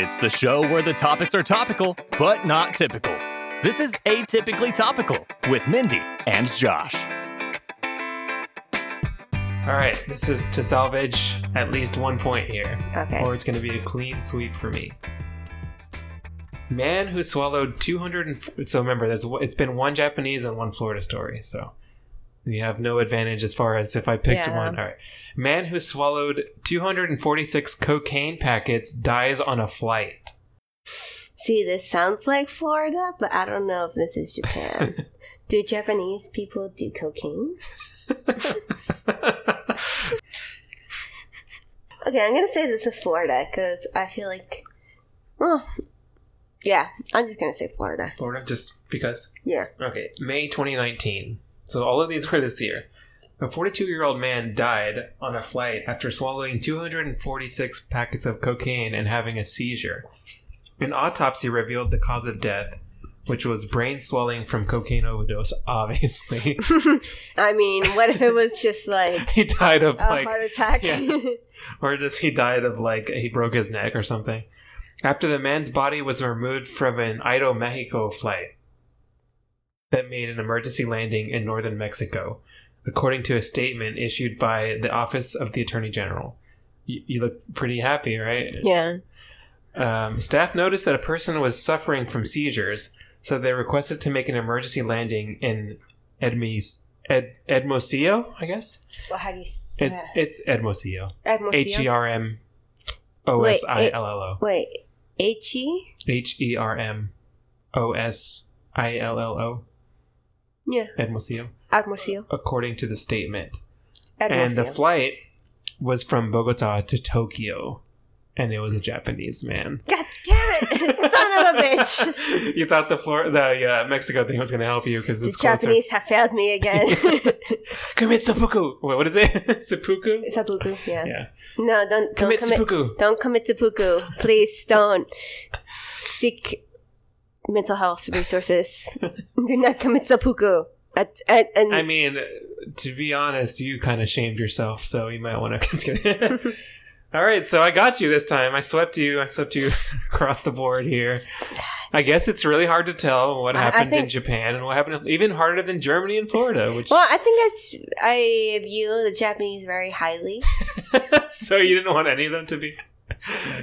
It's the show where the topics are topical, but not typical. This is Atypically Topical with Mindy and Josh. All right, this is to salvage at least one point here, Okay. or it's going to be a clean sweep for me. Man who swallowed 200. And, so remember, there's it's been one Japanese and one Florida story, so you have no advantage as far as if I picked Yeah. one. All right, man who swallowed 246 cocaine packets dies on a flight. See, this sounds like Florida, but I don't know if this is Japan. do Japanese people do cocaine? Okay, I'm gonna say this is Florida because I feel like, well, yeah, I'm just gonna say Florida. Florida, just because. Yeah. Okay, May 2019. So all of these were this year. A 42 year old man died on a flight after swallowing 246 packets of cocaine and having a seizure. An autopsy revealed the cause of death, which was brain swelling from cocaine overdose, obviously. I mean, what if it was just like he died of a like. heart attack? yeah. Or just he died of like. He broke his neck or something. After the man's body was removed from an Aeromexico flight that made an emergency landing in northern Mexico, according to a statement issued by the Office of the Attorney General. You, you look pretty happy, right? yeah. Um, staff noticed that a person was suffering from seizures, so they requested to make an emergency landing in Edmis, Ed, Edmosillo, I guess? Well, how do you? It's uh, it's Edmosillo. Hermosillo? H E R M O S I L L O. Wait, H E? H E R M O S I L L O. Yeah, Edmosillo, Hermosillo. according to the statement. And the flight was from Bogota to Tokyo, and it was a Japanese man. God damn it, son of a bitch! you thought the Flor- the uh, Mexico thing was going to help you because The closer. Japanese have failed me again. Commit seppuku. Wait, what is it? seppuku. seppuku, yeah. Yeah. No, don't don't Commit commit. seppuku. Don't commit seppuku. Please don't. Seek mental health resources. Do not commit seppuku. At, at, and I mean, to be honest, you kind of shamed yourself, so you might want to. All right, so I got you this time. I swept you. I swept you across the board here. I guess it's really hard to tell what I- I happened in Japan and what happened, even harder than Germany and Florida. Which well, I think that's I view the Japanese very highly. so you didn't want any of them to be.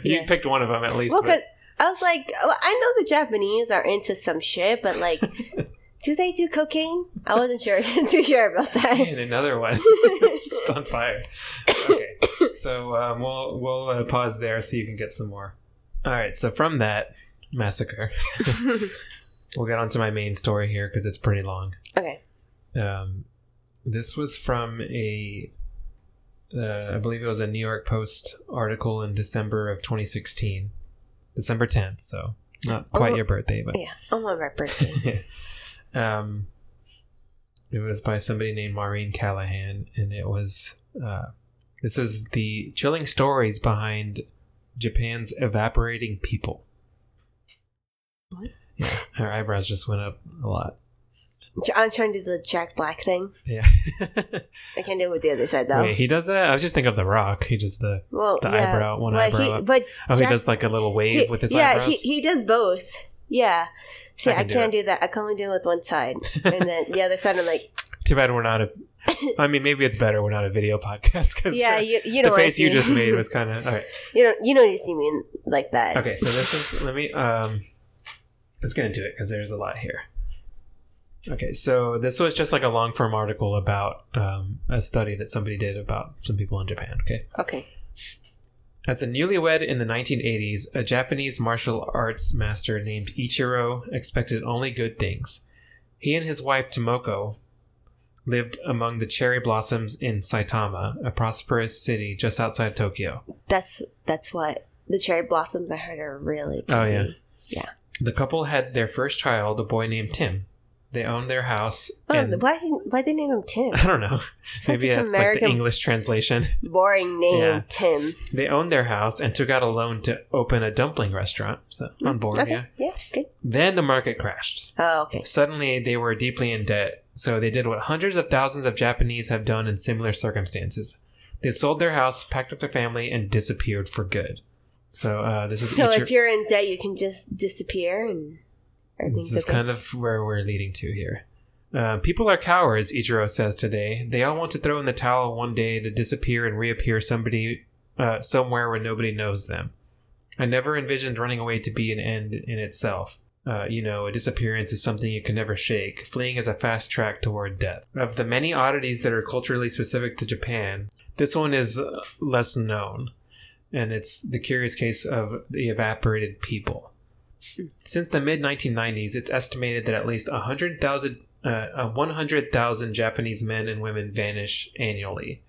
You Yeah. picked one of them at least. Well, but- I was like, well, I know the Japanese are into some shit, but like, do they do cocaine? I wasn't sure too sure about that. And another one just on fire. Okay, so um, we'll we'll uh, pause there so you can get some more. All right, so from that massacre, we'll get on to my main story here because it's pretty long. okay. Um, this was from a, uh, I believe it was a New York Post article in December of 2016, December 10th. So not quite Oh. your birthday, but Yeah, on my birthday. um, it was by somebody named Maureen Callahan, and it was uh, this is the chilling stories behind Japan's evaporating people. What? Yeah, her eyebrows just went up a lot. I'm trying to do the Jack Black thing. Yeah. I can't do it with the other side though. Wait, he does that? I was just thinking of The Rock. He does the well, the yeah, eyebrow, one but eyebrow He, up. but oh, he does like a little wave he- with his yeah, eyebrows. he he does both. Yeah. See, I can do can't it. do that. I can only do it with one side, and then the other side, I'm like, Too bad we're not a. I mean, maybe it's better we're not a video podcast because yeah, you you the face you just made was kind of all right. you don't you don't need to see me like that. Okay, so this is let me um let's get into it because there's a lot here. Okay, so this was just like a long form article about um, a study that somebody did about some people in Japan. Okay, Okay. as a newlywed in the 1980s, a Japanese martial arts master named Ichiro expected only good things. He and his wife Tomoko lived among the cherry blossoms in Saitama, a prosperous city just outside Tokyo. That's that's what the cherry blossoms I heard are really. Pretty. Oh, yeah. yeah. The couple had their first child, a boy named Tim. They own their house. Oh, and- why why they name him Tim? I don't know. Such Maybe an that's like American- the English translation. Boring name, Yeah. Tim. They owned their house and took out a loan to open a dumpling restaurant. So on board, Mm, Okay. yeah. Yeah. Good. Then the market crashed. Oh, okay. Suddenly, they were deeply in debt. So they did what hundreds of thousands of Japanese have done in similar circumstances. They sold their house, packed up their family, and disappeared for good. So uh, this is So if you're in debt, you can just disappear and This is okay. kind of where we're leading to here. Uh, people are cowards, Ichiro says today. They all want to throw in the towel one day to disappear and reappear somebody uh, somewhere where nobody knows them. I never envisioned running away to be an end in itself. Uh, you know, a disappearance is something you can never shake. Fleeing is a fast track toward death. Of the many oddities that are culturally specific to Japan, this one is uh, less known, and it's the curious case of the evaporated people. Since the mid 1990s, it's estimated that at least 100,000 uh, uh, 100,000 Japanese men and women vanish annually.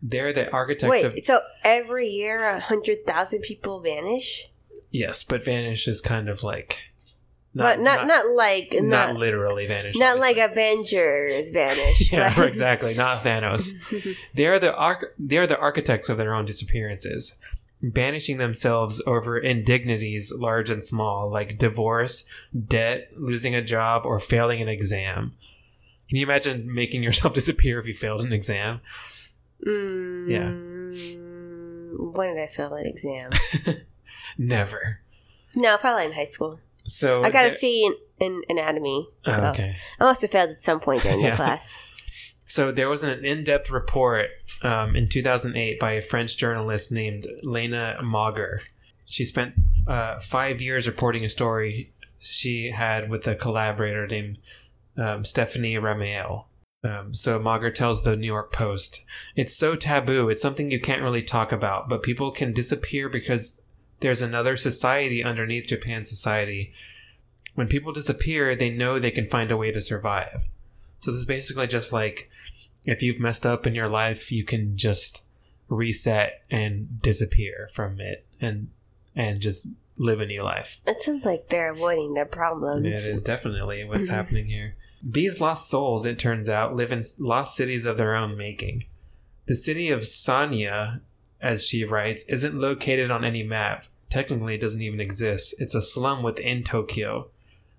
They're the architects Wait, of so every year a hundred thousand people vanish, yes, but vanish is kind of like but not not, like not, not literally vanish. not like obviously. Avengers vanish. yeah, but- exactly. Not Thanos. They are the arch- they are the architects of their own disappearances, banishing themselves over indignities large and small, like divorce, debt, losing a job, or failing an exam. Can you imagine making yourself disappear if you failed an exam? Mm, When did I fail an exam? Never. No, probably in high school. So I got a C in, in anatomy. Oh, so okay. I must have failed at some point during Yeah. the class. So there was an in-depth report um, in 2008 by a French journalist named Lena Mauger. She spent uh, five years reporting a story she had with a collaborator named um, Stephanie Remael. Um, so Mauger tells the New York Post, "It's so taboo. It's something you can't really talk about. But people can disappear because there's another society underneath Japan's society. When people disappear, they know they can find a way to survive. So this is basically just like if you've messed up in your life, you can just reset and disappear from it and and just live a new life. It sounds like they're avoiding their problems. It is definitely what's Mhm. happening here. These lost souls, it turns out, live in lost cities of their own making. The city of Sanya, as she writes, isn't located on any map. Technically, it doesn't even exist. It's a slum within Tokyo,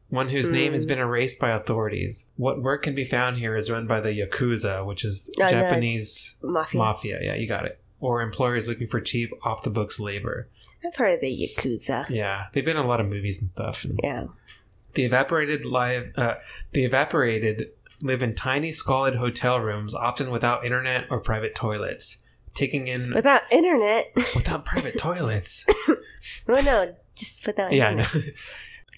one whose name has Mm. been erased by authorities. What work can be found here is run by the Yakuza, which is the- Japanese Mafia. mafia. Yeah, you got it. Or employers looking for cheap, off the books labor. I've heard of the Yakuza. Yeah, they've been in a lot of movies and stuff. and- Yeah. the evaporated live, uh, the evaporated live in tiny, squalid hotel rooms, often without internet or private toilets. Taking in Without internet. without private toilets. well, no, just without yeah, internet. know.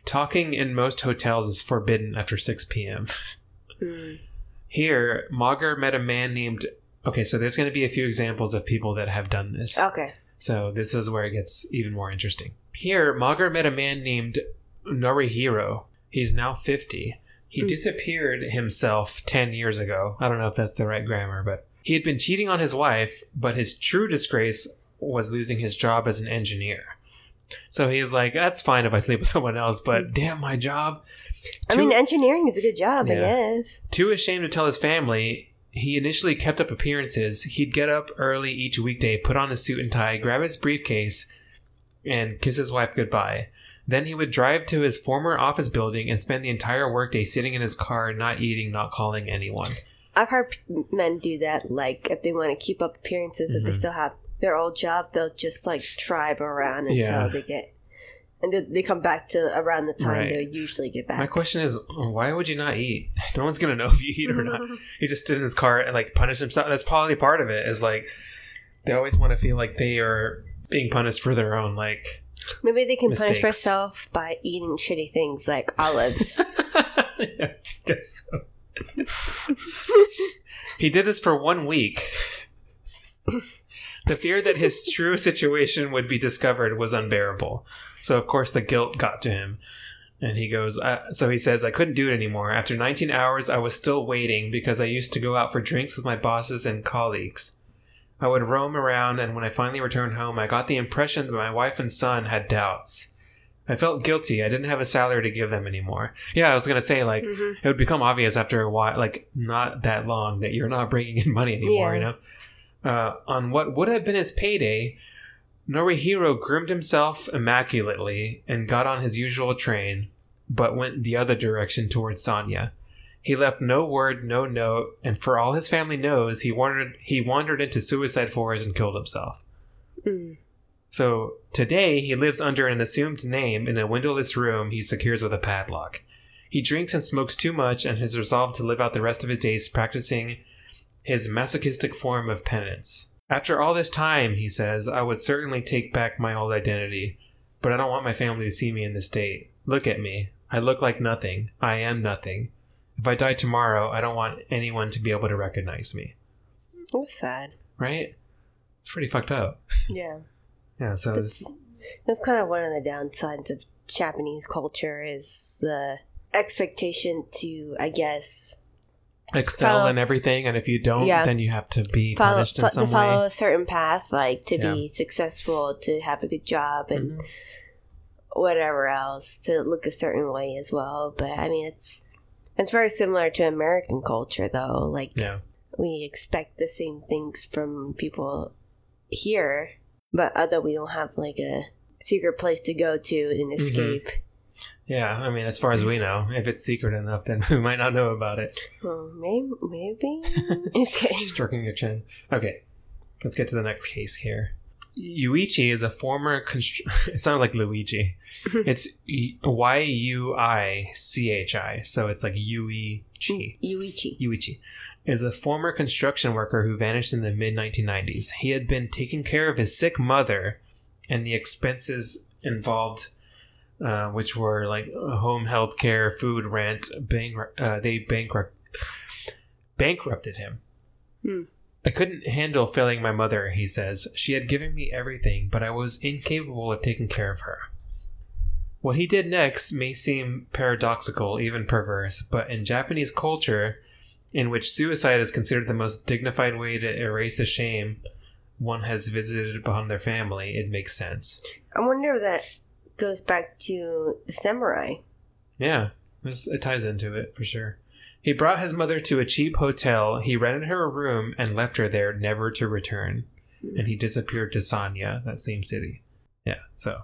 Talking in most hotels is forbidden after six p.m. Mm. Here, Mauger met a man named. Okay, so there's going to be a few examples of people that have done this. Okay. So this is where it gets even more interesting. Here, Mauger met a man named Norihiro. He's now 50. He Hmm. disappeared himself 10 years ago. I don't know if that's the right grammar, but he had been cheating on his wife, but his true disgrace was losing his job as an engineer. So he's like, that's fine if I sleep with someone else, but damn my job. I Too- mean, engineering is a good job, I Yeah. guess. too ashamed to tell his family, he initially kept up appearances. He'd get up early each weekday, put on a suit and tie, grab his briefcase, and kiss his wife goodbye. Then he would drive to his former office building and spend the entire workday sitting in his car, not eating, not calling anyone. I've heard p- men do that. Like, if they want to keep up appearances, if they Mhm. still have their old job, they'll just like tribe around until Yeah. they get, and then they come back to around the time Right. they usually get back. My question is, why would you not eat? No one's gonna know if you eat or not. he just stood in his car and like punished himself. That's probably part of it. Is like they always want to feel like they are being punished for their own like Maybe they can punish myself by eating shitty things like olives. yeah, guess so. he did this for one week. The fear that his true situation would be discovered was unbearable. So, of course, the guilt got to him. And he goes, uh, so he says, I couldn't do it anymore. After 19 hours, I was still waiting because I used to go out for drinks with my bosses and colleagues. I would roam around, and when I finally returned home, I got the impression that my wife and son had doubts. I felt guilty. I didn't have a salary to give them anymore. Yeah, I was gonna say like Mhm. it would become obvious after a while, like not that long, that you're not bringing in money anymore. Yeah. You know, uh, on what would have been his payday, Norihiro groomed himself immaculately and got on his usual train, but went the other direction towards Sanya. He left no word, no note, and for all his family knows, he wandered he wandered into Suicide Forest and killed himself. Mm. So today he lives under an assumed name in a windowless room he secures with a padlock. He drinks and smokes too much and has resolved to live out the rest of his days practicing his masochistic form of penance. After all this time, he says, I would certainly take back my old identity, but I don't want my family to see me in this state. Look at me. I look like nothing. I am nothing. If I die tomorrow, I don't want anyone to be able to recognize me. That's sad. Right? It's pretty fucked up. Yeah. Yeah, so That's, this, that's kind of one of the downsides of Japanese culture is the expectation to, I guess, excel follow- in everything, and if you don't, Yeah. then you have to be follow punished in fo- some to follow way. a certain path, like to Yeah. be successful, to have a good job, and Mhm. whatever else, to look a certain way as well. But I mean, it's it's very similar to American culture, though. Like Yeah. we expect the same things from people here, but although we don't have like a secret place to go to and Mm-hmm. Yeah, I mean, as far as we know, if it's secret enough, then we might not know about it. Well, maybe, maybe. okay. Stroking your chin. Okay, let's get to the next case here. Yuichi is a former. Constr- it sounded like Luigi. it's Y U I C H I, so it's like Yuichi. Yuichi. Yuichi is a former construction worker who vanished in the mid 1990s. He had been taking care of his sick mother, and the expenses involved, uh, which were like home health care, food, rent, bankrupt, uh, they bankrupt bankrupted him. Hmm. I couldn't handle failing my mother, he says. She had given me everything, but I was incapable of taking care of her. What he did next may seem paradoxical, even perverse, but in Japanese culture, in which suicide is considered the most dignified way to erase the shame one has visited upon their family, it makes sense. I wonder if that goes back to the samurai. Yeah, this, it ties into it for sure. He brought his mother to a cheap hotel. He rented her a room and left her there, never to return. And he disappeared to Sanya, that same city. Yeah, so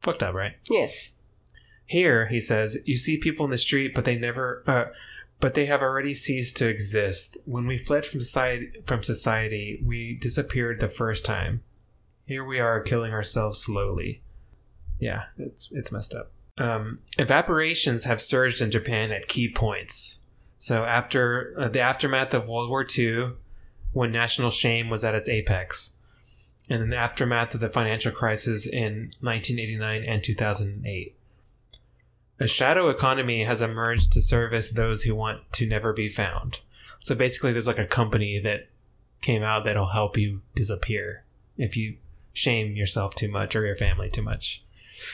fucked up, right? Yeah. Here, he says, you see people in the street, but they never, uh, but they have already ceased to exist. When we fled from society, from society, we disappeared the first time. Here we are, killing ourselves slowly. Yeah, it's it's messed up. Um, evaporations have surged in Japan at key points. So after uh, the aftermath of World War II, when national shame was at its apex, and in the aftermath of the financial crisis in 1989 and 2008. A shadow economy has emerged to service those who want to never be found. So basically, there's like a company that came out that'll help you disappear if you shame yourself too much or your family too much.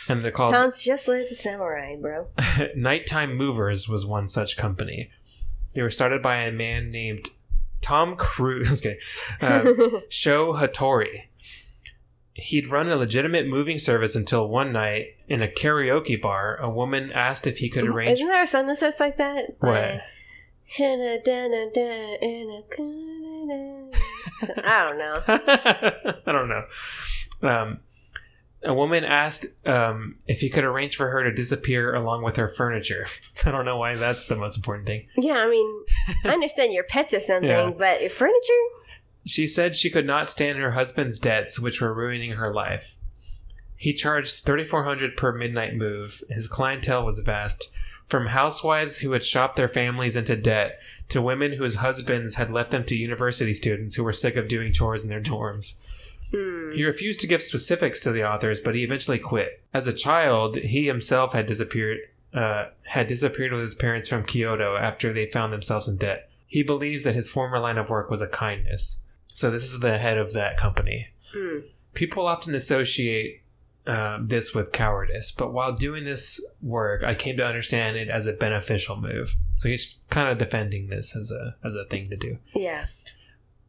And they're called Sounds just like the samurai, bro. Nighttime Movers was one such company. They were started by a man named Tom Cruise. Okay, uh, Sho Hattori. He'd run a legitimate moving service until one night in a karaoke bar, a woman asked if he could arrange. Isn't there a song that starts like that? What? Like, "Hina-dana-da, ina-kana-da." I don't know. I don't know. Um, a woman asked um, if he could arrange for her to disappear along with her furniture. I don't know why that's the most important thing. Yeah, I mean, I understand your pets or something, Yeah. but your furniture? She said she could not stand her husband's debts, which were ruining her life. He charged thirty four hundred per midnight move. His clientele was vast, from housewives who had shopped their families into debt to women whose husbands had left them to university students who were sick of doing chores in their dorms. Hmm. He refused to give specifics to the authors, but he eventually quit. As a child, he himself had disappeared. Uh, had disappeared with his parents from Kyoto after they found themselves in debt. He believes that his former line of work was a kindness. So this is the head of that company. Hmm. People often associate um, this with cowardice, but while doing this work, I came to understand it as a beneficial move. So he's kind of defending this as a as a thing to do. Yeah.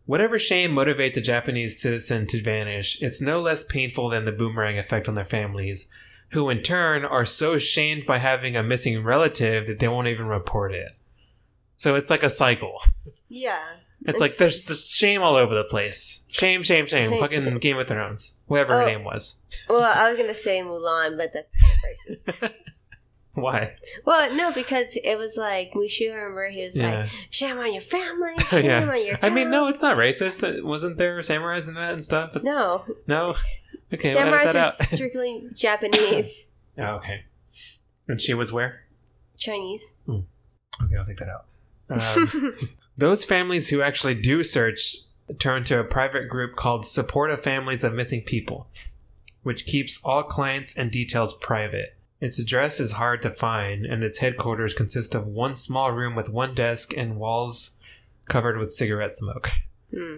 Whatever shame motivates a Japanese citizen to vanish, it's no less painful than the boomerang effect on their families, who in turn are so shamed by having a missing relative that they won't even report it. So it's like a cycle. Yeah. It's like there's, there's shame all over the place. Shame, shame, shame. Shame, Fucking shame. Game of Thrones. Whatever her Oh. name was. Well, I was going to say Mulan, but that's kind of racist. Why? well, no, because it was like, Mushu, remember, he was Yeah. like, shame on your family, shame yeah. on your I mean, no, it's not racist. Wasn't there samurais in that and stuff? It's, No. No? Okay, we'll Samurais that are out. strictly Japanese, oh, okay. And she was where? Chinese. Okay, I'll take that out. Um, those families who actually do search turn to a private group called Supportive Families of Missing People, which keeps all clients and details private. Its address is hard to find, and its headquarters consist of one small room with one desk and walls covered with cigarette smoke. Hmm.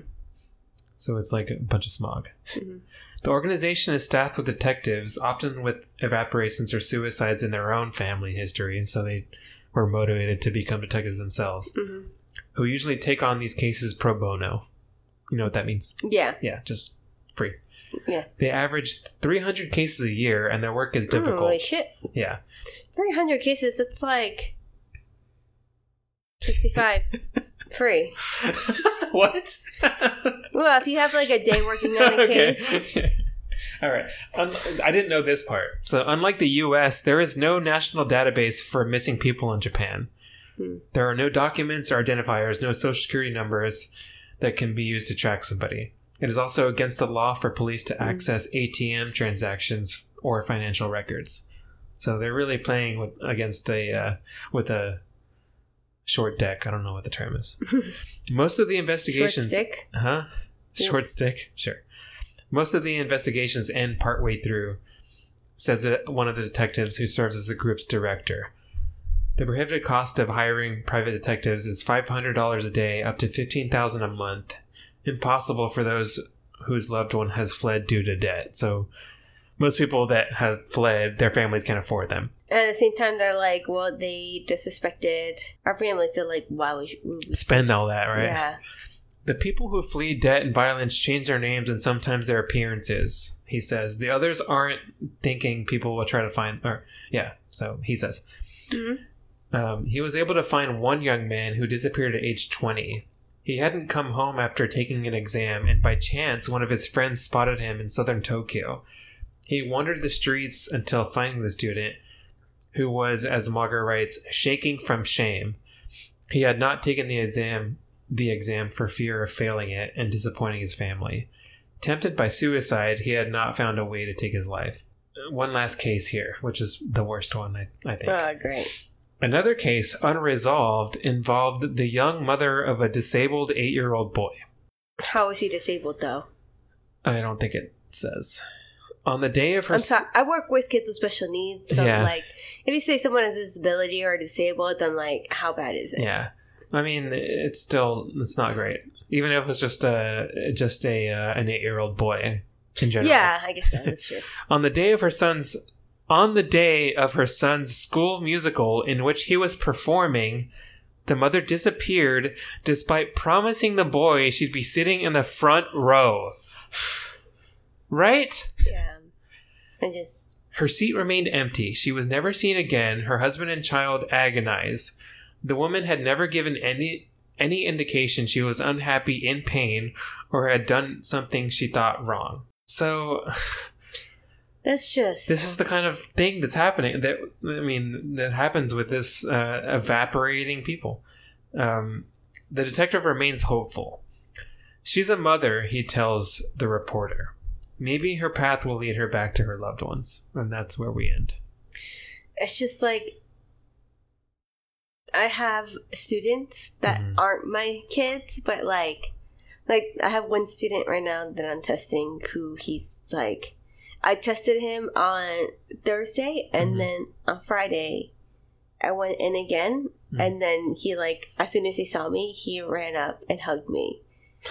So it's like a bunch of smog. Mhm. The organization is staffed with detectives, often with evaporations or suicides in their own family history, and so they were motivated to become detectives themselves, Mhm. who usually take on these cases pro bono. You know what that means? Yeah. Yeah, just free. Yeah. They average 300 cases a year, and their work is difficult. Holy shit. Yeah. 300 cases, it's like 65 free. what? Well, if you have like a day working on a case, okay. All right. Un- I didn't know this part. So, unlike the U.S., there is no national database for missing people in Japan. Hmm. There are no documents or identifiers, no social security numbers that can be used to track somebody. It is also against the law for police to access ATM transactions or financial records. So they're really playing with against a uh, with a short deck. I don't know what the term is. Most of the short investigations stick. Huh? Yeah. Short stick? Sure. Most of the investigations end partway through, says one of the detectives who serves as the group's director. The prohibited cost of hiring private detectives is $500 a day up to 15,000 a month. Impossible for those whose loved one has fled due to debt. So most people that have fled, their families can't afford them. And at the same time, they're like, well, they disrespected our family, so like, why would we Spend all that, right? Yeah. The people who flee debt and violence change their names and sometimes their appearances, he says. The others aren't thinking people will try to find, or, yeah, so he says. Mhm. Um, he was able to find one young man who disappeared at age 20. He hadn't come home after taking an exam, and by chance, one of his friends spotted him in southern Tokyo. He wandered the streets until finding the student, who was, as Margaret writes, shaking from shame. He had not taken the exam the exam for fear of failing it and disappointing his family. Tempted by suicide, he had not found a way to take his life. One last case here, which is the worst one, I, I think. Oh, great. Another case, unresolved, involved the young mother of a disabled eight year old boy. How is he disabled though? I don't think it says. On the day of her. I'm sorry. I work with kids with special needs, so Yeah. like, if you say someone has a disability or disabled, then like, how bad is it? Yeah. I mean, it's still it's not great. Even if it's just a just a uh, an eight year old boy in general. Yeah, I guess so. That's true. On the day of her son's on the day of her son's school musical in which he was performing, the mother disappeared despite promising the boy she'd be sitting in the front row. Right? Yeah. I just Her seat remained empty. She was never seen again. Her husband and child agonized. The woman had never given any any indication she was unhappy, in pain, or had done something she thought wrong. So that's just this is the kind of thing that's happening that I mean that happens with this uh, evaporating people. Um, the detective remains hopeful. She's a mother, he tells the reporter. Maybe her path will lead her back to her loved ones, and that's where we end. it's just like I have students that Mhm. aren't my kids, but like like I have one student right now that I'm testing who he's like I tested him on Thursday and Mhm. then on Friday I went in again Mhm. and then he like as soon as he saw me he ran up and hugged me.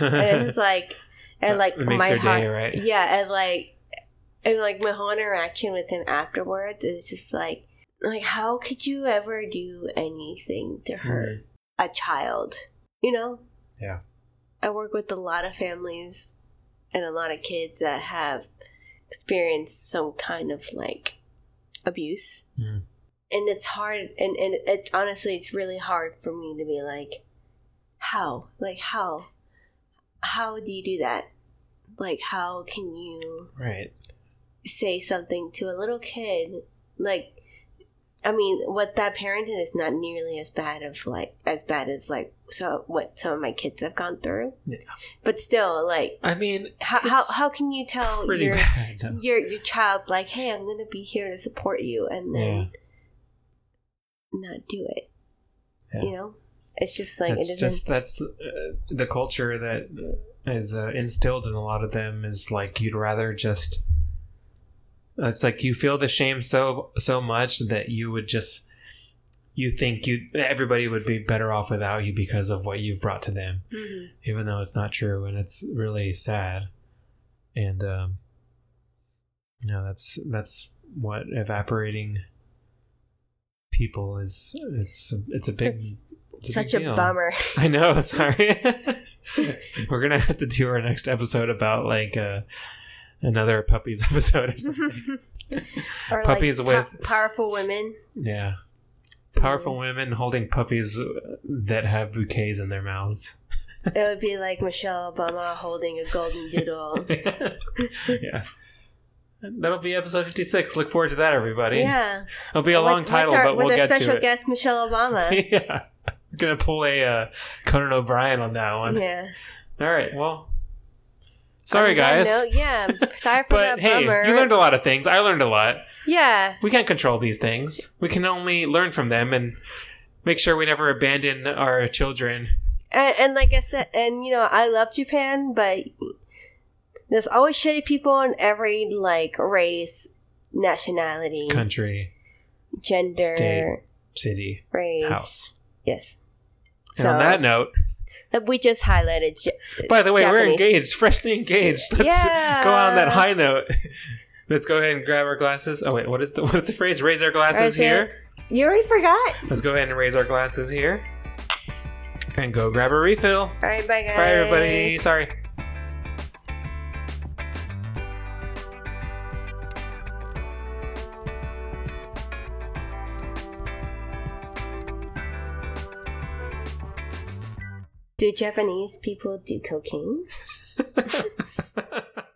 And it was like and like my their day, heart right? yeah and like and like my whole interaction with him afterwards is just like like how could you ever do anything to hurt a child you know Yeah. i work with a lot of families and a lot of kids that have experienced some kind of like abuse. Mm. and it's hard and, and it's honestly it's really hard for me to be like how? Like how? How do you do that? Like how can you Right. say something to a little kid? Like I mean, what that parenting is not nearly as bad of like as bad as like so what some of my kids have gone through. Yeah. But still, like I mean, how how, how can you tell your bad. your your child like, hey, I'm gonna be here to support you, and then not do it? Yeah. You know, it's just like it's it just that's uh, the culture that is uh, instilled in a lot of them is like you'd rather just it's like you feel the shame so so much that you would just you think you everybody would be better off without you because of what you've brought to them Mhm. even though it's not true and it's really sad and um you know that's that's what evaporating people is it's it's a big it's Such big a bummer. I know. Sorry. We're gonna have to do our next episode about like uh, another puppies episode or something. or Puppies like, with- powerful women. yeah, powerful women holding puppies that have bouquets in their mouths. It would be like Michelle Obama holding a golden doodle. yeah. That'll be episode fifty-six. Look forward to that, everybody. yeah, It'll be a long With- title, with our, but we'll get to it. with our special guest Michelle Obama. yeah, we're gonna pull a uh, Conan O'Brien on that one. yeah. All right. Well, sorry guys. note, yeah. Sorry for But that hey, bummer. you learned a lot of things. I learned a lot. yeah. We can't control these things. We can only learn from them and make sure we never abandon our children. And, and like I said, and you know, I love Japan, but there's always shitty people in every like race, nationality, Country, gender, State. city, race. house. Yes. And on that note, that we just highlighted. By the way, we're engaged, freshly engaged. Let's Yeah. go on that high note. Let's go ahead and grab our glasses. Oh wait, what is the what is the phrase? Raise our glasses here. You already forgot. Let's go ahead and raise our glasses here. And go grab a refill. All right, bye guys. Bye everybody. Sorry. Do Japanese people do cocaine?